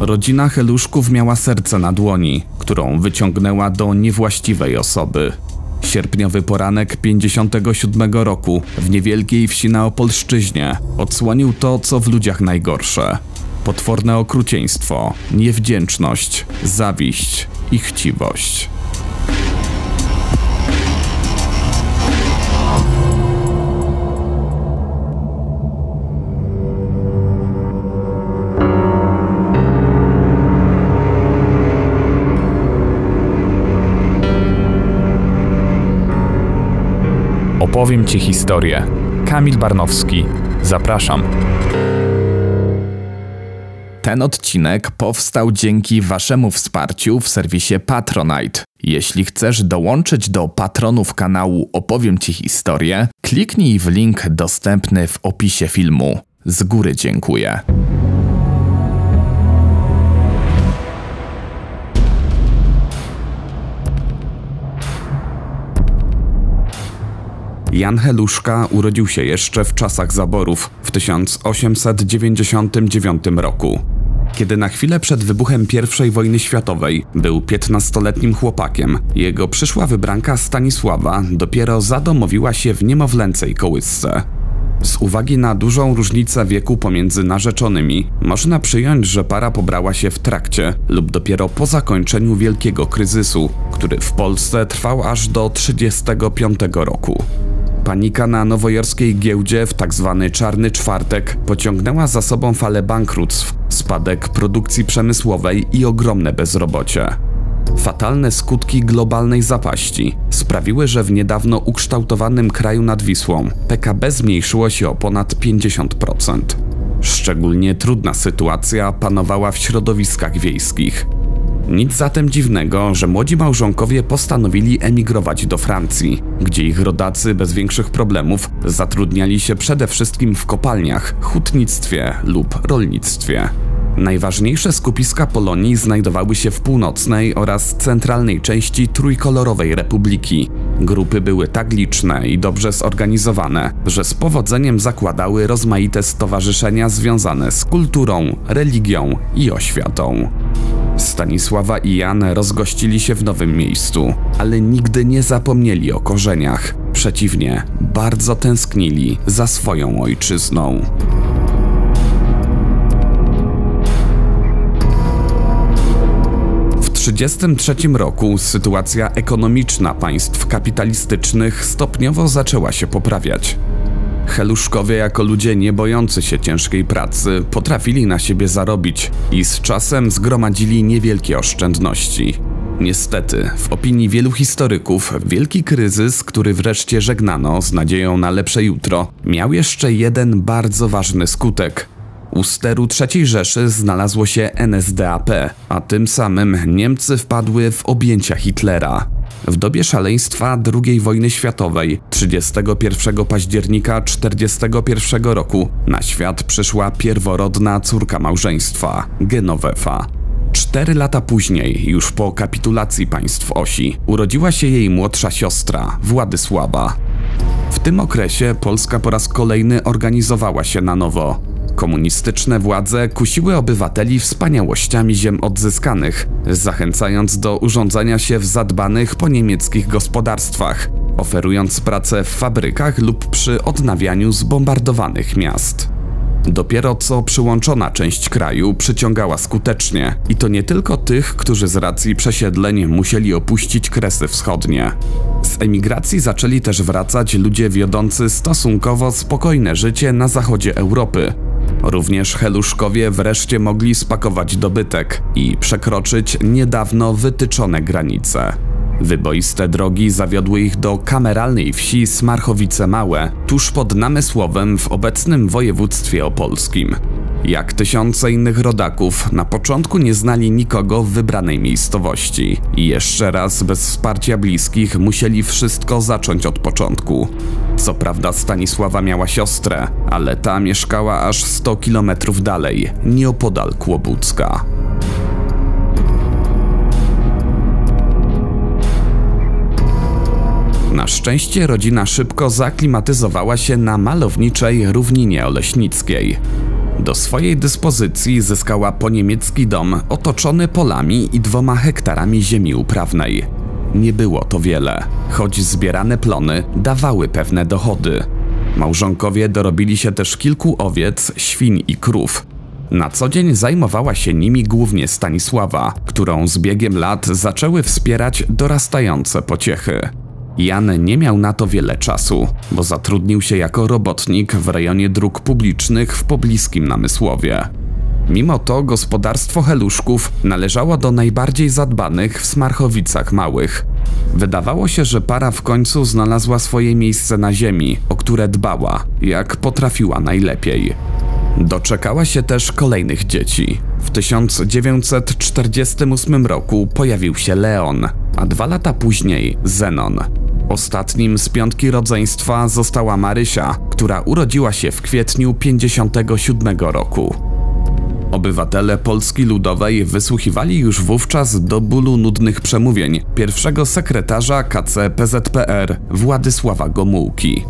Rodzina Heluszków miała serce na dłoni, którą wyciągnęła do niewłaściwej osoby. Sierpniowy poranek 57 roku w niewielkiej wsi na Opolszczyźnie odsłonił to, co w ludziach najgorsze. Potworne okrucieństwo, niewdzięczność, zawiść i chciwość. Opowiem Ci historię. Kamil Barnowski. Zapraszam. Ten odcinek powstał dzięki Waszemu wsparciu w serwisie Patronite. Jeśli chcesz dołączyć do patronów kanału Opowiem Ci historię, kliknij w link dostępny w opisie filmu. Z góry dziękuję. Jan Heluszka urodził się jeszcze w czasach zaborów w 1899 roku. Kiedy na chwilę przed wybuchem I wojny światowej był 15-letnim chłopakiem, jego przyszła wybranka Stanisława dopiero zadomowiła się w niemowlęcej kołysce. Z uwagi na dużą różnicę wieku pomiędzy narzeczonymi, można przyjąć, że para pobrała się w trakcie lub dopiero po zakończeniu wielkiego kryzysu, który w Polsce trwał aż do 1935 roku. Panika na nowojorskiej giełdzie w tzw. Tak czarny czwartek pociągnęła za sobą falę bankructw, spadek produkcji przemysłowej i ogromne bezrobocie. Fatalne skutki globalnej zapaści sprawiły, że w niedawno ukształtowanym kraju nad Wisłą PKB zmniejszyło się o ponad 50%. Szczególnie trudna sytuacja panowała w środowiskach wiejskich. Nic zatem dziwnego, że młodzi małżonkowie postanowili emigrować do Francji, gdzie ich rodacy bez większych problemów zatrudniali się przede wszystkim w kopalniach, hutnictwie lub rolnictwie. Najważniejsze skupiska Polonii znajdowały się w północnej oraz centralnej części trójkolorowej republiki. Grupy były tak liczne i dobrze zorganizowane, że z powodzeniem zakładały rozmaite stowarzyszenia związane z kulturą, religią i oświatą. Stanisława i Jan rozgościli się w nowym miejscu, ale nigdy nie zapomnieli o korzeniach. Przeciwnie, bardzo tęsknili za swoją ojczyzną. W 1933 roku sytuacja ekonomiczna państw kapitalistycznych stopniowo zaczęła się poprawiać. Heluszkowie jako ludzie nie bojący się ciężkiej pracy potrafili na siebie zarobić i z czasem zgromadzili niewielkie oszczędności. Niestety, w opinii wielu historyków, wielki kryzys, który wreszcie żegnano z nadzieją na lepsze jutro, miał jeszcze jeden bardzo ważny skutek. U steru III Rzeszy znalazło się NSDAP, a tym samym Niemcy wpadły w objęcia Hitlera. W dobie szaleństwa II wojny światowej 31 października 1941 roku na świat przyszła pierworodna córka małżeństwa, Genovefa. Cztery lata później, już po kapitulacji państw osi, urodziła się jej młodsza siostra, Władysława. W tym okresie Polska po raz kolejny organizowała się na nowo. Komunistyczne władze kusiły obywateli wspaniałościami ziem odzyskanych, zachęcając do urządzenia się w zadbanych po niemieckich gospodarstwach, oferując pracę w fabrykach lub przy odnawianiu zbombardowanych miast. Dopiero co przyłączona część kraju przyciągała skutecznie i to nie tylko tych, którzy z racji przesiedleń musieli opuścić kresy wschodnie. Z emigracji zaczęli też wracać ludzie wiodący stosunkowo spokojne życie na zachodzie Europy, Również heluszkowie wreszcie mogli spakować dobytek i przekroczyć niedawno wytyczone granice. Wyboiste drogi zawiodły ich do kameralnej wsi Smarchowice Małe, tuż pod Namysłowem w obecnym województwie opolskim. Jak tysiące innych rodaków, na początku nie znali nikogo w wybranej miejscowości i jeszcze raz bez wsparcia bliskich musieli wszystko zacząć od początku. Co prawda Stanisława miała siostrę, ale ta mieszkała aż 100 kilometrów dalej, nieopodal Kłobucka. Na szczęście rodzina szybko zaklimatyzowała się na malowniczej równinie oleśnickiej. Do swojej dyspozycji zyskała poniemiecki dom otoczony polami i dwoma hektarami ziemi uprawnej. Nie było to wiele, choć zbierane plony dawały pewne dochody. Małżonkowie dorobili się też kilku owiec, świń i krów. Na co dzień zajmowała się nimi głównie Stanisława, którą z biegiem lat zaczęły wspierać dorastające pociechy. Jan nie miał na to wiele czasu, bo zatrudnił się jako robotnik w rejonie dróg publicznych w pobliskim Namysłowie. Mimo to gospodarstwo Heluszków należało do najbardziej zadbanych w Smarchowicach Małych. Wydawało się, że para w końcu znalazła swoje miejsce na ziemi, o które dbała, jak potrafiła najlepiej. Doczekała się też kolejnych dzieci. W 1948 roku pojawił się Leon, a dwa lata później Zenon. Ostatnim z piątki rodzeństwa została Marysia, która urodziła się w kwietniu 57 roku. Obywatele Polski Ludowej wysłuchiwali już wówczas do bólu nudnych przemówień pierwszego sekretarza KC PZPR Władysława Gomułki.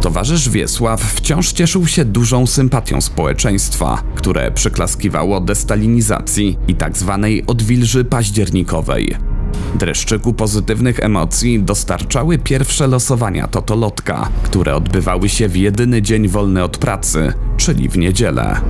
Towarzysz Wiesław wciąż cieszył się dużą sympatią społeczeństwa, które przyklaskiwało destalinizacji i tzw. Tak odwilży październikowej. Dreszczyku pozytywnych emocji dostarczały pierwsze losowania Totolotka, które odbywały się w jedyny dzień wolny od pracy, czyli w niedzielę.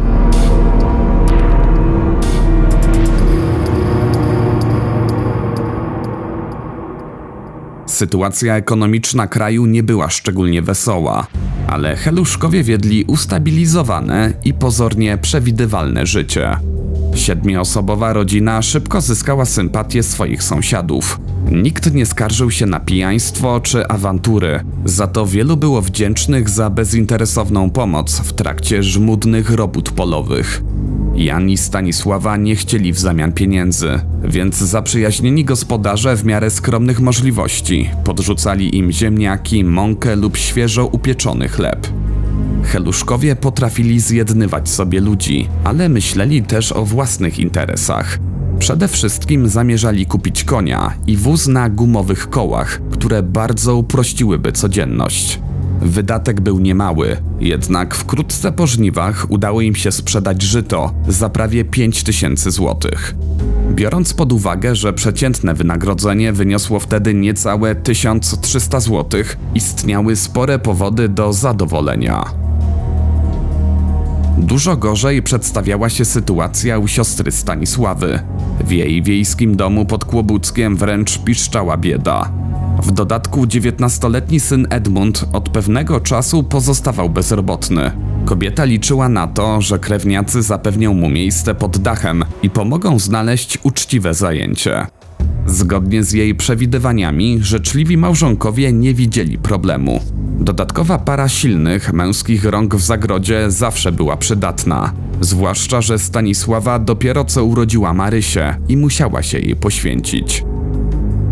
Sytuacja ekonomiczna kraju nie była szczególnie wesoła, ale Heluszkowie wiedli ustabilizowane i pozornie przewidywalne życie. Siedmioosobowa rodzina szybko zyskała sympatię swoich sąsiadów. Nikt nie skarżył się na pijaństwo czy awantury, za to wielu było wdzięcznych za bezinteresowną pomoc w trakcie żmudnych robót polowych. Jan i Stanisława nie chcieli w zamian pieniędzy, więc zaprzyjaźnieni gospodarze w miarę skromnych możliwości podrzucali im ziemniaki, mąkę lub świeżo upieczony chleb. Heluszkowie potrafili zjednywać sobie ludzi, ale myśleli też o własnych interesach. Przede wszystkim zamierzali kupić konia i wóz na gumowych kołach, które bardzo uprościłyby codzienność. Wydatek był niemały, jednak wkrótce po żniwach udało im się sprzedać żyto za prawie 5000 złotych. Biorąc pod uwagę, że przeciętne wynagrodzenie wyniosło wtedy niecałe 1300 zł, istniały spore powody do zadowolenia. Dużo gorzej przedstawiała się sytuacja u siostry Stanisławy. W jej wiejskim domu pod Kłobuckiem wręcz piszczała bieda. W dodatku 19-letni syn Edmund od pewnego czasu pozostawał bezrobotny. Kobieta liczyła na to, że krewniacy zapewnią mu miejsce pod dachem i pomogą znaleźć uczciwe zajęcie. Zgodnie z jej przewidywaniami, życzliwi małżonkowie nie widzieli problemu. Dodatkowa para silnych, męskich rąk w zagrodzie zawsze była przydatna. Zwłaszcza, że Stanisława dopiero co urodziła Marysię i musiała się jej poświęcić.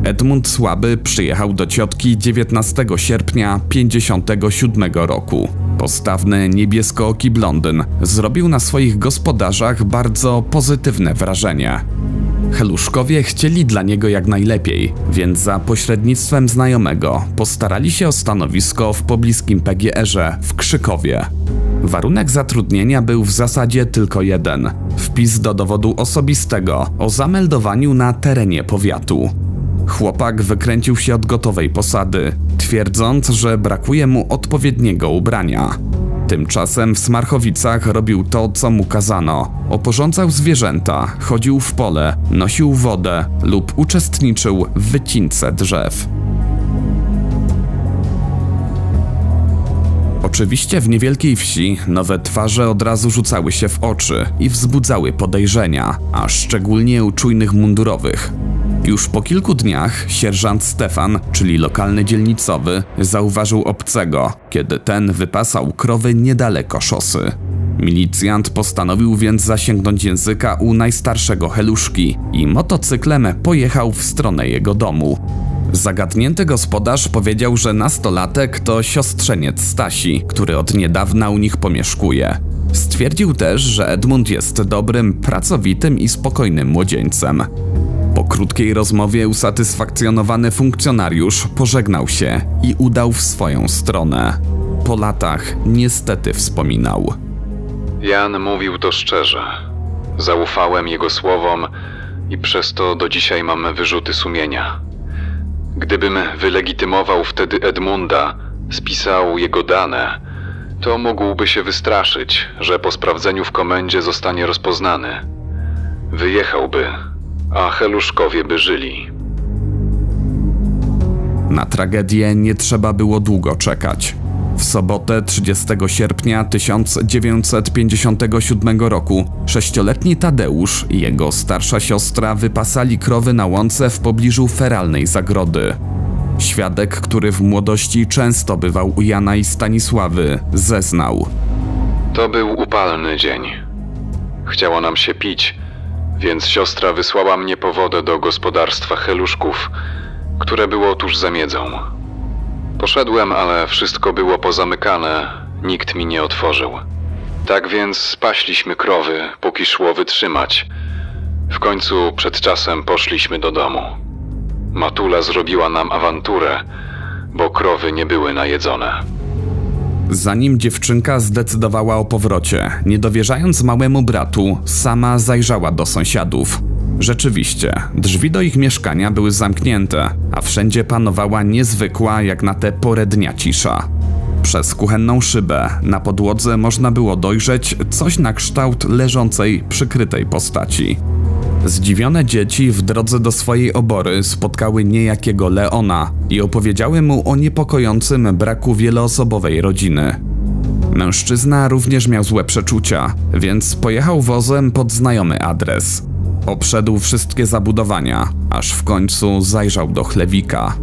Edmund Słaby przyjechał do ciotki 19 sierpnia 57 roku. Postawny niebieskooki blondyn zrobił na swoich gospodarzach bardzo pozytywne wrażenie. Heluszkowie chcieli dla niego jak najlepiej, więc za pośrednictwem znajomego postarali się o stanowisko w pobliskim PGR-ze w Krzykowie. Warunek zatrudnienia był w zasadzie tylko jeden: wpis do dowodu osobistego o zameldowaniu na terenie powiatu. Chłopak wykręcił się od gotowej posady, twierdząc, że brakuje mu odpowiedniego ubrania. Tymczasem w Smarchowicach robił to, co mu kazano. Oporządzał zwierzęta, chodził w pole, nosił wodę lub uczestniczył w wycince drzew. Oczywiście w niewielkiej wsi nowe twarze od razu rzucały się w oczy i wzbudzały podejrzenia, a szczególnie u czujnych mundurowych. Już po kilku dniach sierżant Stefan, czyli lokalny dzielnicowy, zauważył obcego, kiedy ten wypasał krowy niedaleko szosy. Milicjant postanowił więc zasięgnąć języka u najstarszego Heluszki i motocyklem pojechał w stronę jego domu. Zagadnięty gospodarz powiedział, że nastolatek to siostrzeniec Stasi, który od niedawna u nich pomieszkuje. Stwierdził też, że Edmund jest dobrym, pracowitym i spokojnym młodzieńcem. Krótkiej rozmowie usatysfakcjonowany funkcjonariusz pożegnał się i udał w swoją stronę. Po latach niestety wspominał. Jan mówił to szczerze. Zaufałem jego słowom i przez to do dzisiaj mam wyrzuty sumienia. Gdybym wylegitymował wtedy Edmunda, spisał jego dane, to mógłby się wystraszyć, że po sprawdzeniu w komendzie zostanie rozpoznany. Wyjechałby, a Heluszkowie by żyli. Na tragedię nie trzeba było długo czekać. W sobotę 30 sierpnia 1957 roku sześcioletni Tadeusz i jego starsza siostra wypasali krowy na łące w pobliżu feralnej zagrody. Świadek, który w młodości często bywał u Jana i Stanisławy, zeznał. To był upalny dzień. Chciało nam się pić, więc siostra wysłała mnie po wodę do gospodarstwa Heluszków, które było tuż za miedzą. Poszedłem, ale wszystko było pozamykane, nikt mi nie otworzył. Tak więc spaśliśmy krowy, póki szło wytrzymać. W końcu przed czasem poszliśmy do domu. Matula zrobiła nam awanturę, bo krowy nie były najedzone. Zanim dziewczynka zdecydowała o powrocie, nie dowierzając małemu bratu, sama zajrzała do sąsiadów. Rzeczywiście, drzwi do ich mieszkania były zamknięte, a wszędzie panowała niezwykła jak na te porę dnia cisza. Przez kuchenną szybę na podłodze można było dojrzeć coś na kształt leżącej, przykrytej postaci. Zdziwione dzieci w drodze do swojej obory spotkały niejakiego Leona i opowiedziały mu o niepokojącym braku wieloosobowej rodziny. Mężczyzna również miał złe przeczucia, więc pojechał wozem pod znajomy adres. Obszedł wszystkie zabudowania, aż w końcu zajrzał do chlewika.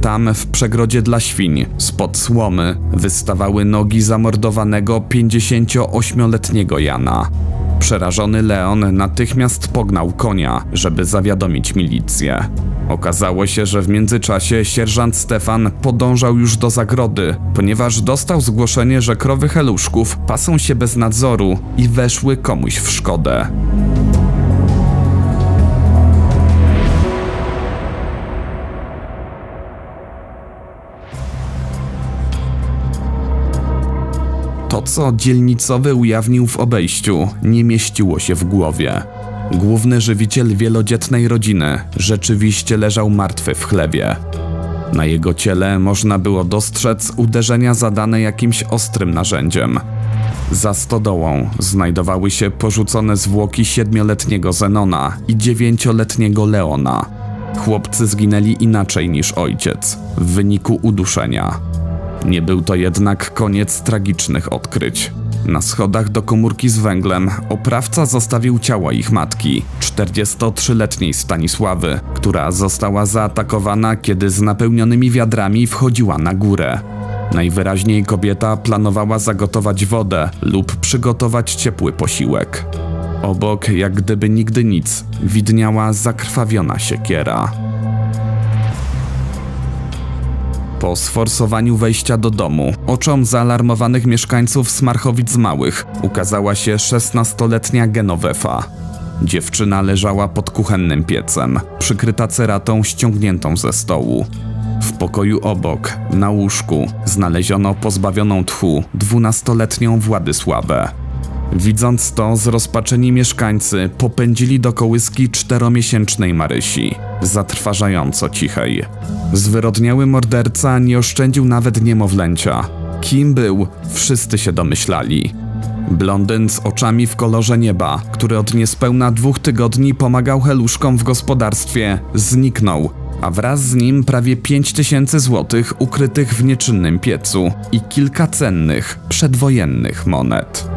Tam w przegrodzie dla świń, spod słomy, wystawały nogi zamordowanego 58-letniego Jana. Przerażony Leon natychmiast pognał konia, żeby zawiadomić milicję. Okazało się, że w międzyczasie sierżant Stefan podążał już do zagrody, ponieważ dostał zgłoszenie, że krowy heluszków pasą się bez nadzoru i weszły komuś w szkodę. To, co dzielnicowy ujawnił w obejściu, nie mieściło się w głowie. Główny żywiciel wielodzietnej rodziny rzeczywiście leżał martwy w chlewie. Na jego ciele można było dostrzec uderzenia zadane jakimś ostrym narzędziem. Za stodołą znajdowały się porzucone zwłoki siedmioletniego Zenona i dziewięcioletniego Leona. Chłopcy zginęli inaczej niż ojciec, w wyniku uduszenia. Nie był to jednak koniec tragicznych odkryć. Na schodach do komórki z węglem oprawca zostawił ciała ich matki, 43-letniej Stanisławy, która została zaatakowana, kiedy z napełnionymi wiadrami wchodziła na górę. Najwyraźniej kobieta planowała zagotować wodę lub przygotować ciepły posiłek. Obok, jak gdyby nigdy nic, widniała zakrwawiona siekiera. Po sforsowaniu wejścia do domu, oczom zaalarmowanych mieszkańców Smarchowic Małych ukazała się 16-letnia Genovefa. Dziewczyna leżała pod kuchennym piecem, przykryta ceratą ściągniętą ze stołu. W pokoju obok, na łóżku, znaleziono pozbawioną tchu dwunastoletnią Władysławę. Widząc to, zrozpaczeni mieszkańcy popędzili do kołyski czteromiesięcznej Marysi, zatrważająco cichej. Zwyrodniały morderca nie oszczędził nawet niemowlęcia. Kim był, wszyscy się domyślali. Blondyn z oczami w kolorze nieba, który od niespełna dwóch tygodni pomagał heluszkom w gospodarstwie, zniknął, a wraz z nim prawie 5 tysięcy złotych ukrytych w nieczynnym piecu i kilka cennych, przedwojennych monet.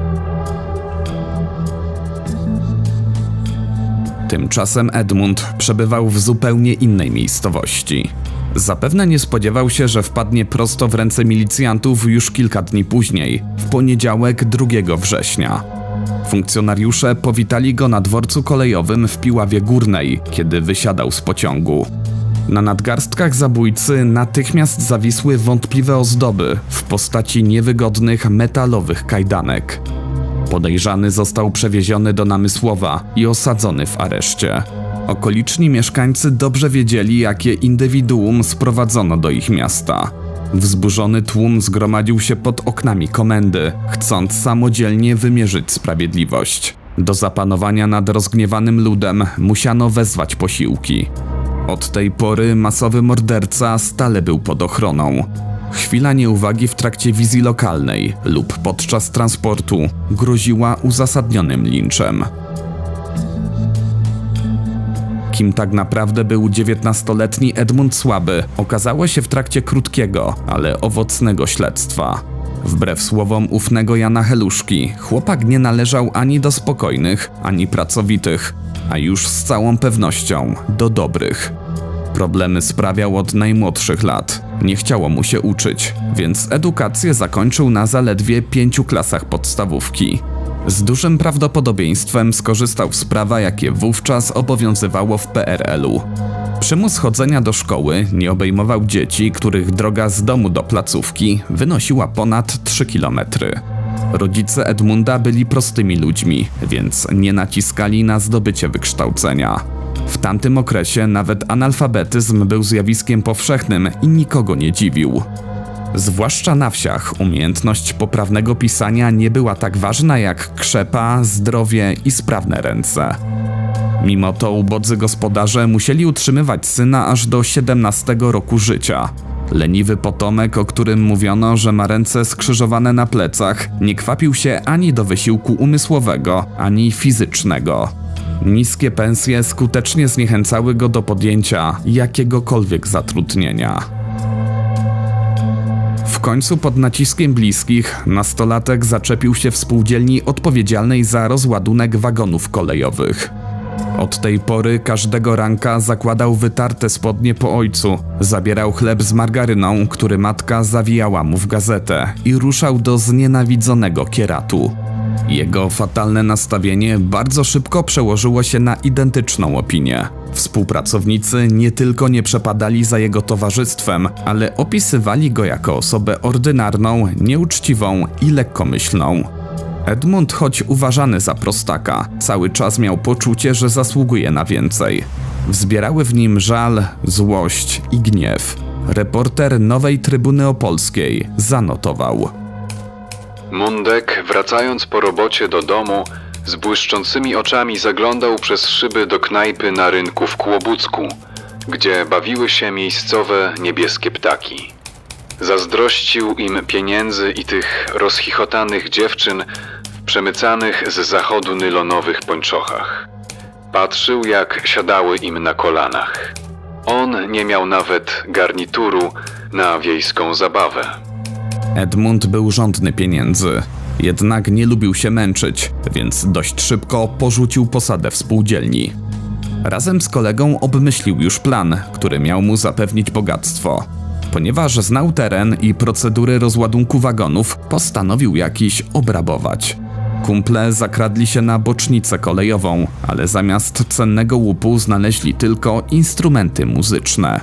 Tymczasem Edmund przebywał w zupełnie innej miejscowości. Zapewne nie spodziewał się, że wpadnie prosto w ręce milicjantów już kilka dni później, w poniedziałek 2 września. Funkcjonariusze powitali go na dworcu kolejowym w Piławie Górnej, kiedy wysiadał z pociągu. Na nadgarstkach zabójcy natychmiast zawisły wątpliwe ozdoby w postaci niewygodnych metalowych kajdanek. Podejrzany został przewieziony do Namysłowa i osadzony w areszcie. Okoliczni mieszkańcy dobrze wiedzieli, jakie indywiduum sprowadzono do ich miasta. Wzburzony tłum zgromadził się pod oknami komendy, chcąc samodzielnie wymierzyć sprawiedliwość. Do zapanowania nad rozgniewanym ludem musiano wezwać posiłki. Od tej pory masowy morderca stale był pod ochroną. Chwila nieuwagi w trakcie wizji lokalnej lub podczas transportu groziła uzasadnionym linczem. Kim tak naprawdę był 19-letni Edmund Słaby, okazało się w trakcie krótkiego, ale owocnego śledztwa. Wbrew słowom ufnego Jana Heluszki, chłopak nie należał ani do spokojnych, ani pracowitych, a już z całą pewnością do dobrych. Problemy sprawiał od najmłodszych lat. Nie chciało mu się uczyć, więc edukację zakończył na zaledwie pięciu klasach podstawówki. Z dużym prawdopodobieństwem skorzystał z prawa, jakie wówczas obowiązywało w PRL-u. Przymus chodzenia do szkoły nie obejmował dzieci, których droga z domu do placówki wynosiła ponad 3 km. Rodzice Edmunda byli prostymi ludźmi, więc nie naciskali na zdobycie wykształcenia. W tamtym okresie nawet analfabetyzm był zjawiskiem powszechnym i nikogo nie dziwił. Zwłaszcza na wsiach umiejętność poprawnego pisania nie była tak ważna jak krzepa, zdrowie i sprawne ręce. Mimo to ubodzy gospodarze musieli utrzymywać syna aż do 17 roku życia. Leniwy potomek, o którym mówiono, że ma ręce skrzyżowane na plecach, nie kwapił się ani do wysiłku umysłowego, ani fizycznego. Niskie pensje skutecznie zniechęcały go do podjęcia jakiegokolwiek zatrudnienia. W końcu pod naciskiem bliskich nastolatek zaczepił się w spółdzielni odpowiedzialnej za rozładunek wagonów kolejowych. Od tej pory każdego ranka zakładał wytarte spodnie po ojcu, zabierał chleb z margaryną, który matka zawijała mu w gazetę i ruszał do znienawidzonego kieratu. Jego fatalne nastawienie bardzo szybko przełożyło się na identyczną opinię. Współpracownicy nie tylko nie przepadali za jego towarzystwem, ale opisywali go jako osobę ordynarną, nieuczciwą i lekkomyślną. Edmund, choć uważany za prostaka, cały czas miał poczucie, że zasługuje na więcej. Wzbierały w nim żal, złość i gniew. Reporter Nowej Trybuny Opolskiej zanotował. Mundek, wracając po robocie do domu, z błyszczącymi oczami zaglądał przez szyby do knajpy na rynku w Kłobucku, gdzie bawiły się miejscowe niebieskie ptaki. Zazdrościł im pieniędzy i tych rozchichotanych dziewczyn w przemycanych z zachodu nylonowych pończochach. Patrzył, jak siadały im na kolanach. On nie miał nawet garnituru na wiejską zabawę. Edmund był żądny pieniędzy, jednak nie lubił się męczyć, więc dość szybko porzucił posadę w spółdzielni. Razem z kolegą obmyślił już plan, który miał mu zapewnić bogactwo. Ponieważ znał teren i procedury rozładunku wagonów, postanowił jakiś obrabować. Kumple zakradli się na bocznicę kolejową, ale zamiast cennego łupu znaleźli tylko instrumenty muzyczne.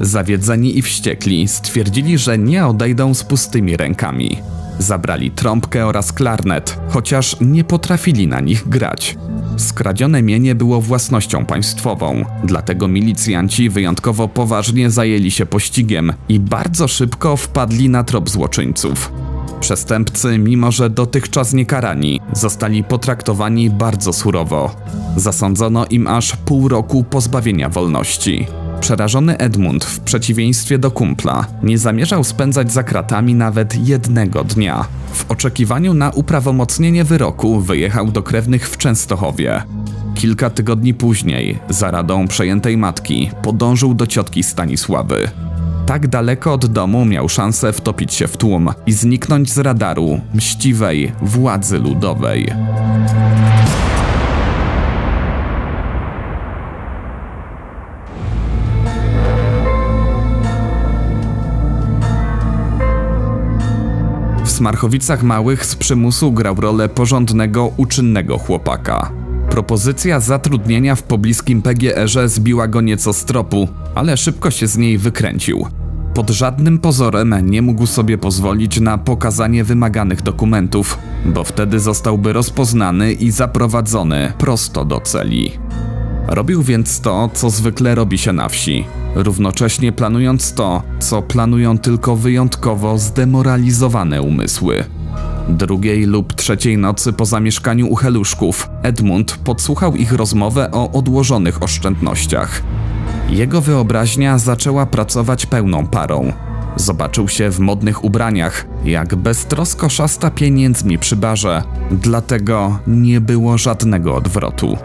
Zawiedzeni i wściekli stwierdzili, że nie odejdą z pustymi rękami. Zabrali trąbkę oraz klarnet, chociaż nie potrafili na nich grać. Skradzione mienie było własnością państwową, dlatego milicjanci wyjątkowo poważnie zajęli się pościgiem i bardzo szybko wpadli na trop złoczyńców. Przestępcy, mimo że dotychczas niekarani, zostali potraktowani bardzo surowo. Zasądzono im aż pół roku pozbawienia wolności. Przerażony Edmund, w przeciwieństwie do kumpla, nie zamierzał spędzać za kratami nawet jednego dnia. W oczekiwaniu na uprawomocnienie wyroku wyjechał do krewnych w Częstochowie. Kilka tygodni później, za radą przejętej matki, podążył do ciotki Stanisławy. Tak daleko od domu miał szansę wtopić się w tłum i zniknąć z radaru mściwej władzy ludowej. W Smarchowicach Małych z przymusu grał rolę porządnego, uczynnego chłopaka. Propozycja zatrudnienia w pobliskim PGR-ze zbiła go nieco z tropu, ale szybko się z niej wykręcił. Pod żadnym pozorem nie mógł sobie pozwolić na pokazanie wymaganych dokumentów, bo wtedy zostałby rozpoznany i zaprowadzony prosto do celi. Robił więc to, co zwykle robi się na wsi, równocześnie planując to, co planują tylko wyjątkowo zdemoralizowane umysły. Drugiej lub trzeciej nocy po zamieszkaniu u Heluszków, Edmund podsłuchał ich rozmowę o odłożonych oszczędnościach. Jego wyobraźnia zaczęła pracować pełną parą. Zobaczył się w modnych ubraniach, jak beztrosko szasta pieniędzmi przy barze, dlatego nie było żadnego odwrotu.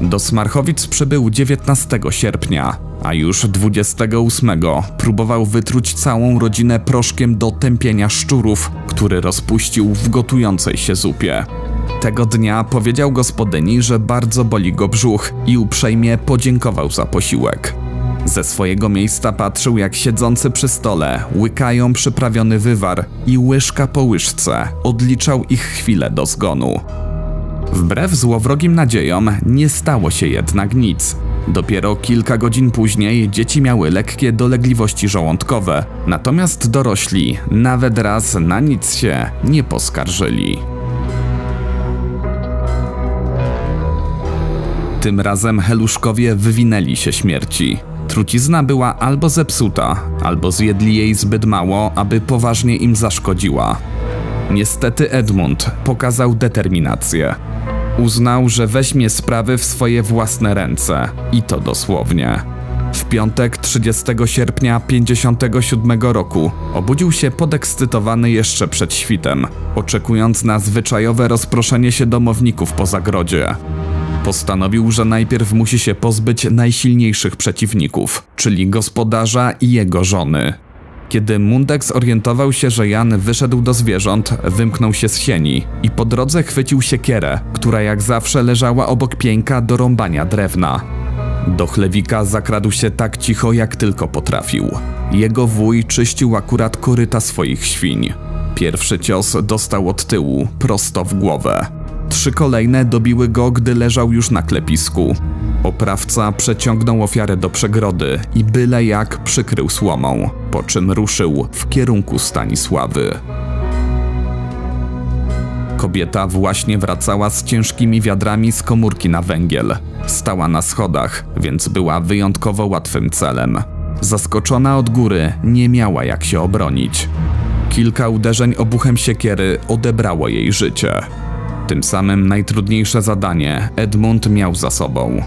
Do Smarchowic przybył 19 sierpnia, a już 28 próbował wytruć całą rodzinę proszkiem do tępienia szczurów, który rozpuścił w gotującej się zupie. Tego dnia powiedział gospodyni, że bardzo boli go brzuch i uprzejmie podziękował za posiłek. Ze swojego miejsca patrzył, jak siedzący przy stole łykają przyprawiony wywar i łyżka po łyżce odliczał ich chwilę do zgonu. Wbrew złowrogim nadziejom nie stało się jednak nic. Dopiero kilka godzin później dzieci miały lekkie dolegliwości żołądkowe, natomiast dorośli nawet raz na nic się nie poskarżyli. Tym razem heluszkowie wywinęli się śmierci. Trucizna była albo zepsuta, albo zjedli jej zbyt mało, aby poważnie im zaszkodziła. Niestety Edmund pokazał determinację. Uznał, że weźmie sprawy w swoje własne ręce i to dosłownie. W piątek 30 sierpnia 57 roku obudził się podekscytowany jeszcze przed świtem, oczekując na zwyczajowe rozproszenie się domowników po zagrodzie. Postanowił, że najpierw musi się pozbyć najsilniejszych przeciwników, czyli gospodarza i jego żony. Kiedy Mundek zorientował się, że Jan wyszedł do zwierząt, wymknął się z sieni i po drodze chwycił siekierę, która jak zawsze leżała obok pieńka do rąbania drewna. Do chlewika zakradł się tak cicho, jak tylko potrafił. Jego wuj czyścił akurat koryta swoich świń. Pierwszy cios dostał od tyłu, prosto w głowę. Trzy kolejne dobiły go, gdy leżał już na klepisku. Oprawca przeciągnął ofiarę do przegrody i byle jak przykrył słomą, po czym ruszył w kierunku Stanisławy. Kobieta właśnie wracała z ciężkimi wiadrami z komórki na węgiel. Stała na schodach, więc była wyjątkowo łatwym celem. Zaskoczona od góry, nie miała jak się obronić. Kilka uderzeń obuchem siekiery odebrało jej życie. Tym samym najtrudniejsze zadanie Edmund miał za sobą.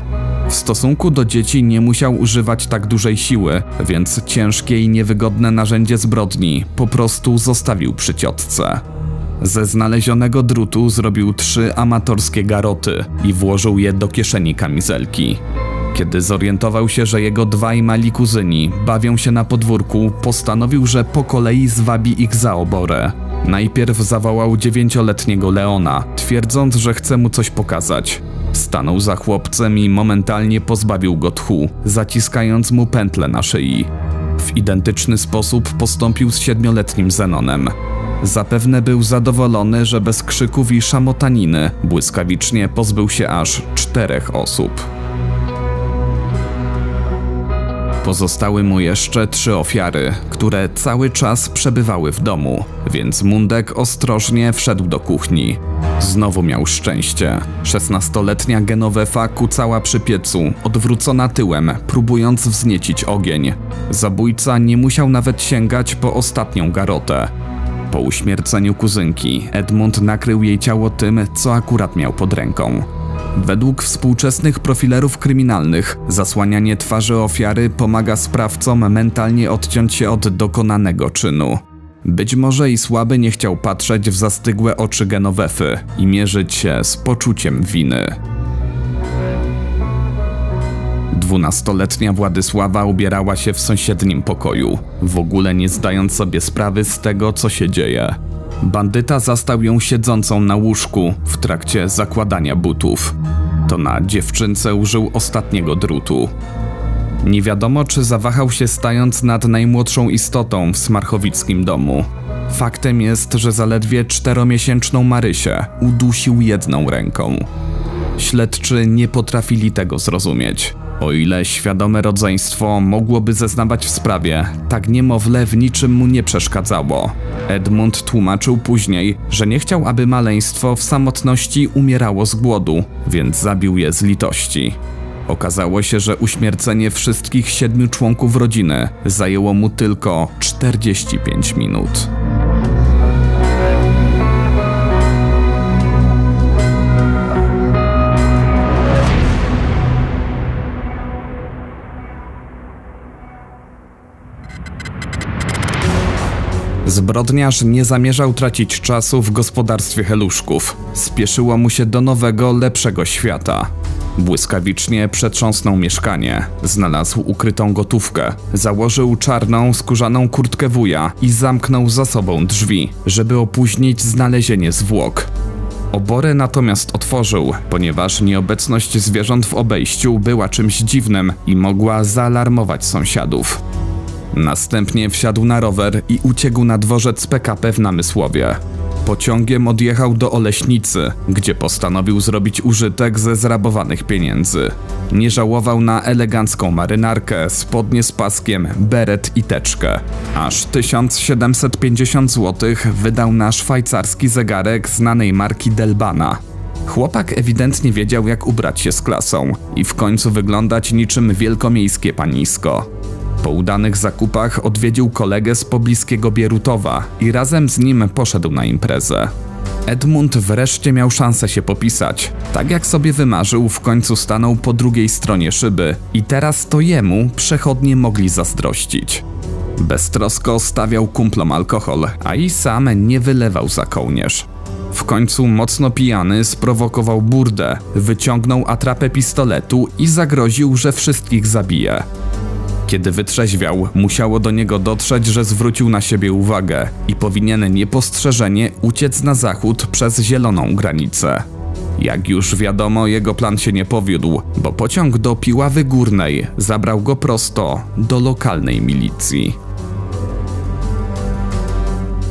W stosunku do dzieci nie musiał używać tak dużej siły, więc ciężkie i niewygodne narzędzie zbrodni po prostu zostawił przy ciotce. Ze znalezionego drutu zrobił trzy amatorskie garoty i włożył je do kieszeni kamizelki. Kiedy zorientował się, że jego dwaj mali kuzyni bawią się na podwórku, postanowił, że po kolei zwabi ich za oborę. Najpierw zawołał dziewięcioletniego Leona, twierdząc, że chce mu coś pokazać. Stanął za chłopcem i momentalnie pozbawił go tchu, zaciskając mu pętlę na szyi. W identyczny sposób postąpił z siedmioletnim Zenonem. Zapewne był zadowolony, że bez krzyków i szamotaniny błyskawicznie pozbył się aż czterech osób. Pozostały mu jeszcze trzy ofiary, które cały czas przebywały w domu, więc Mundek ostrożnie wszedł do kuchni. Znowu miał szczęście. Szesnastoletnia Genovefa kucała przy piecu, odwrócona tyłem, próbując wzniecić ogień. Zabójca nie musiał nawet sięgać po ostatnią garotę. Po uśmierceniu kuzynki, Edmund nakrył jej ciało tym, co akurat miał pod ręką. Według współczesnych profilerów kryminalnych, zasłanianie twarzy ofiary pomaga sprawcom mentalnie odciąć się od dokonanego czynu. Być może i słaby nie chciał patrzeć w zastygłe oczy Genowefy i mierzyć się z poczuciem winy. Dwunastoletnia Władysława ubierała się w sąsiednim pokoju, w ogóle nie zdając sobie sprawy z tego, co się dzieje. Bandyta zastał ją siedzącą na łóżku w trakcie zakładania butów. To na dziewczynce użył ostatniego drutu. Nie wiadomo, czy zawahał się stając nad najmłodszą istotą w smarchowickim domu. Faktem jest, że zaledwie czteromiesięczną Marysię udusił jedną ręką. Śledczy nie potrafili tego zrozumieć. O ile świadome rodzeństwo mogłoby zeznawać w sprawie, tak niemowlę w niczym mu nie przeszkadzało. Edmund tłumaczył później, że nie chciał, aby maleństwo w samotności umierało z głodu, więc zabił je z litości. Okazało się, że uśmiercenie wszystkich siedmiu członków rodziny zajęło mu tylko 45 minut. Zbrodniarz nie zamierzał tracić czasu w gospodarstwie Heluszków. Spieszyło mu się do nowego, lepszego świata. Błyskawicznie przetrząsnął mieszkanie, znalazł ukrytą gotówkę, założył czarną, skórzaną kurtkę wuja i zamknął za sobą drzwi, żeby opóźnić znalezienie zwłok. Oborę natomiast otworzył, ponieważ nieobecność zwierząt w obejściu była czymś dziwnym i mogła zaalarmować sąsiadów. Następnie wsiadł na rower i uciekł na dworzec PKP w Namysłowie. Pociągiem odjechał do Oleśnicy, gdzie postanowił zrobić użytek ze zrabowanych pieniędzy. Nie żałował na elegancką marynarkę, spodnie z paskiem, beret i teczkę. Aż 1750 zł wydał na szwajcarski zegarek znanej marki Delbana. Chłopak ewidentnie wiedział, jak ubrać się z klasą i w końcu wyglądać niczym wielkomiejskie panisko. Po udanych zakupach odwiedził kolegę z pobliskiego Bierutowa i razem z nim poszedł na imprezę. Edmund wreszcie miał szansę się popisać. Tak jak sobie wymarzył, w końcu stanął po drugiej stronie szyby i teraz to jemu przechodnie mogli zazdrościć. Beztrosko stawiał kumplom alkohol, a i sam nie wylewał za kołnierz. W końcu mocno pijany sprowokował burdę, wyciągnął atrapę pistoletu i zagroził, że wszystkich zabije. Kiedy wytrzeźwiał, musiało do niego dotrzeć, że zwrócił na siebie uwagę i powinien niepostrzeżenie uciec na zachód przez zieloną granicę. Jak już wiadomo, jego plan się nie powiódł, bo pociąg do Piławy Górnej zabrał go prosto do lokalnej milicji.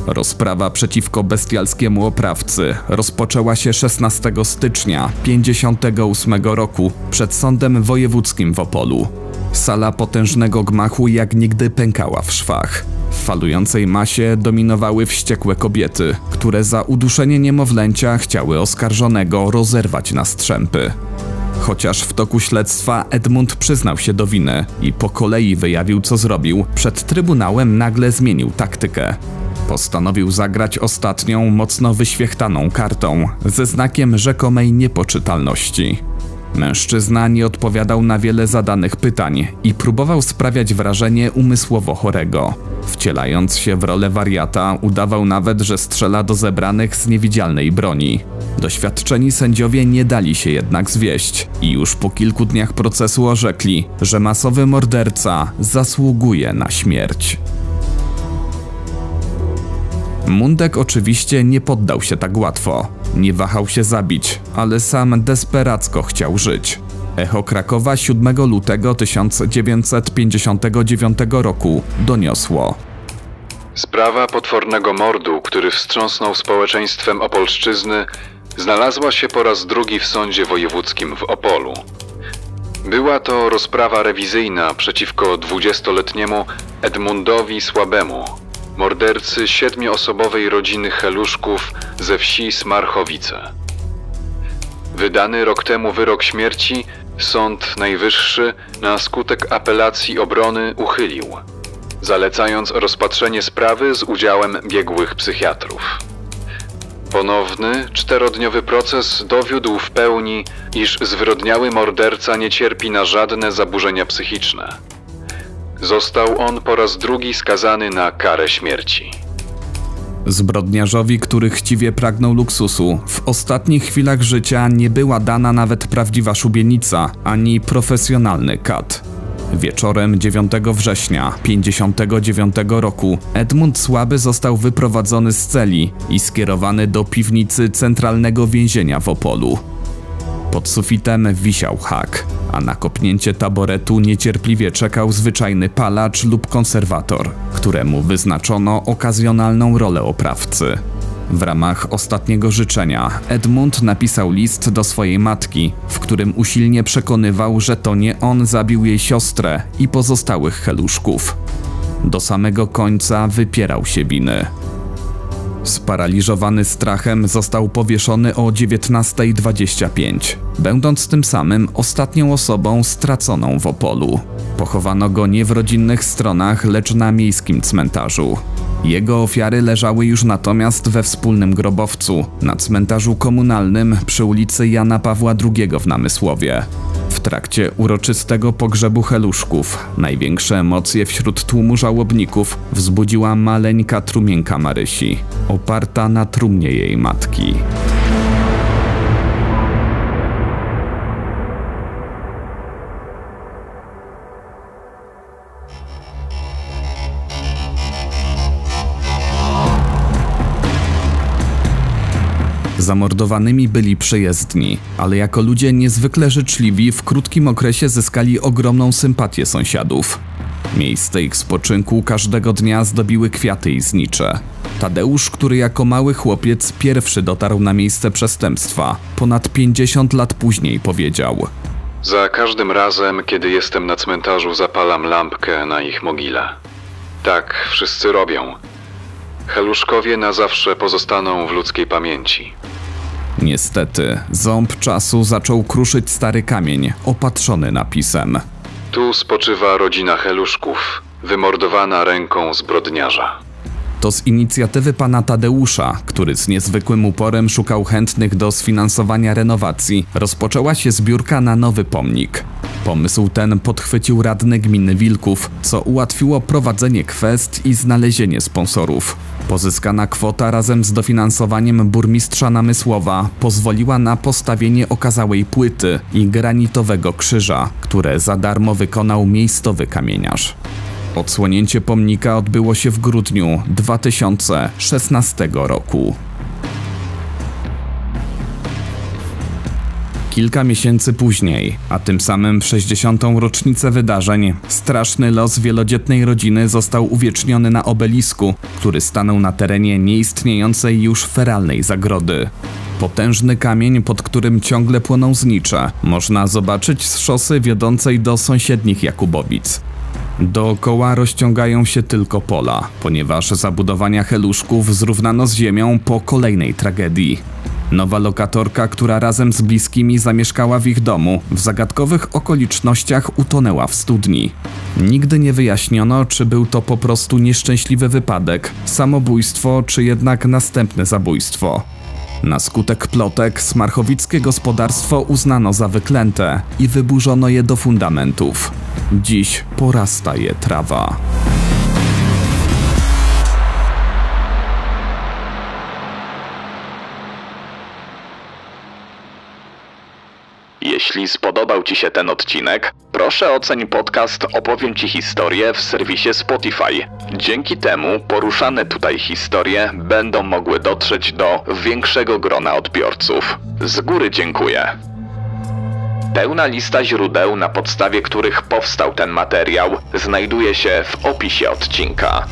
Rozprawa przeciwko bestialskiemu oprawcy rozpoczęła się 16 stycznia 58 roku przed Sądem Wojewódzkim w Opolu. Sala potężnego gmachu jak nigdy pękała w szwach. W falującej masie dominowały wściekłe kobiety, które za uduszenie niemowlęcia chciały oskarżonego rozerwać na strzępy. Chociaż w toku śledztwa Edmund przyznał się do winy i po kolei wyjawił co zrobił, przed trybunałem nagle zmienił taktykę. Postanowił zagrać ostatnią, mocno wyświechtaną kartą, ze znakiem rzekomej niepoczytalności. Mężczyzna nie odpowiadał na wiele zadanych pytań i próbował sprawiać wrażenie umysłowo chorego. Wcielając się w rolę wariata, udawał nawet, że strzela do zebranych z niewidzialnej broni. Doświadczeni sędziowie nie dali się jednak zwieść i już po kilku dniach procesu orzekli, że masowy morderca zasługuje na śmierć. Mundek oczywiście nie poddał się tak łatwo. Nie wahał się zabić, ale sam desperacko chciał żyć. Echo Krakowa 7 lutego 1959 roku doniosło. Sprawa potwornego mordu, który wstrząsnął społeczeństwem Opolszczyzny, znalazła się po raz drugi w sądzie wojewódzkim w Opolu. Była to rozprawa rewizyjna przeciwko dwudziestoletniemu Edmundowi Słabemu, mordercy siedmioosobowej rodziny Heluszków ze wsi Smarchowice. Wydany rok temu wyrok śmierci Sąd Najwyższy na skutek apelacji obrony uchylił, zalecając rozpatrzenie sprawy z udziałem biegłych psychiatrów. Ponowny, czterodniowy proces dowiódł w pełni, iż zwyrodniały morderca nie cierpi na żadne zaburzenia psychiczne. Został on po raz drugi skazany na karę śmierci. Zbrodniarzowi, który chciwie pragnął luksusu, w ostatnich chwilach życia nie była dana nawet prawdziwa szubienica ani profesjonalny kat. Wieczorem 9 września 59 roku Edmund Słaby został wyprowadzony z celi i skierowany do piwnicy centralnego więzienia w Opolu. Pod sufitem wisiał hak, a na kopnięcie taboretu niecierpliwie czekał zwyczajny palacz lub konserwator, któremu wyznaczono okazjonalną rolę oprawcy. W ramach ostatniego życzenia Edmund napisał list do swojej matki, w którym usilnie przekonywał, że to nie on zabił jej siostrę i pozostałych heluszków. Do samego końca wypierał się winy. Sparaliżowany strachem został powieszony o 19.25, będąc tym samym ostatnią osobą straconą w Opolu. Pochowano go nie w rodzinnych stronach, lecz na miejskim cmentarzu. Jego ofiary leżały już natomiast we wspólnym grobowcu na cmentarzu komunalnym przy ulicy Jana Pawła II w Namysłowie. W trakcie uroczystego pogrzebu Heluszków największe emocje wśród tłumu żałobników wzbudziła maleńka trumienka Marysi, oparta na trumnie jej matki. Zamordowanymi byli przejezdni, ale jako ludzie niezwykle życzliwi w krótkim okresie zyskali ogromną sympatię sąsiadów. Miejsce ich spoczynku każdego dnia zdobiły kwiaty i znicze. Tadeusz, który jako mały chłopiec pierwszy dotarł na miejsce przestępstwa, ponad 50 lat później powiedział: Za każdym razem, kiedy jestem na cmentarzu, zapalam lampkę na ich mogile. Tak wszyscy robią. Heluszkowie na zawsze pozostaną w ludzkiej pamięci. Niestety, ząb czasu zaczął kruszyć stary kamień, opatrzony napisem. Tu spoczywa rodzina Heluszków, wymordowana ręką zbrodniarza. To z inicjatywy pana Tadeusza, który z niezwykłym uporem szukał chętnych do sfinansowania renowacji, rozpoczęła się zbiórka na nowy pomnik. Pomysł ten podchwycił radny gminy Wilków, co ułatwiło prowadzenie kwest i znalezienie sponsorów. Pozyskana kwota razem z dofinansowaniem burmistrza Namysłowa pozwoliła na postawienie okazałej płyty i granitowego krzyża, które za darmo wykonał miejscowy kamieniarz. Odsłonięcie pomnika odbyło się w grudniu 2016 roku. Kilka miesięcy później, a tym samym w 60. rocznicę wydarzeń, straszny los wielodzietnej rodziny został uwieczniony na obelisku, który stanął na terenie nieistniejącej już feralnej zagrody. Potężny kamień, pod którym ciągle płoną znicze, można zobaczyć z szosy wiodącej do sąsiednich Jakubowic. Dookoła rozciągają się tylko pola, ponieważ zabudowania heluszków zrównano z ziemią po kolejnej tragedii. Nowa lokatorka, która razem z bliskimi zamieszkała w ich domu, w zagadkowych okolicznościach utonęła w studni. Nigdy nie wyjaśniono, czy był to po prostu nieszczęśliwy wypadek, samobójstwo, czy jednak następne zabójstwo. Na skutek plotek smarchowickie gospodarstwo uznano za wyklęte i wyburzono je do fundamentów. Dziś porasta je trawa. Jeśli spodobał Ci się ten odcinek, proszę oceń podcast Opowiem Ci historię w serwisie Spotify. Dzięki temu poruszane tutaj historie będą mogły dotrzeć do większego grona odbiorców. Z góry dziękuję. Pełna lista źródeł, na podstawie których powstał ten materiał, znajduje się w opisie odcinka.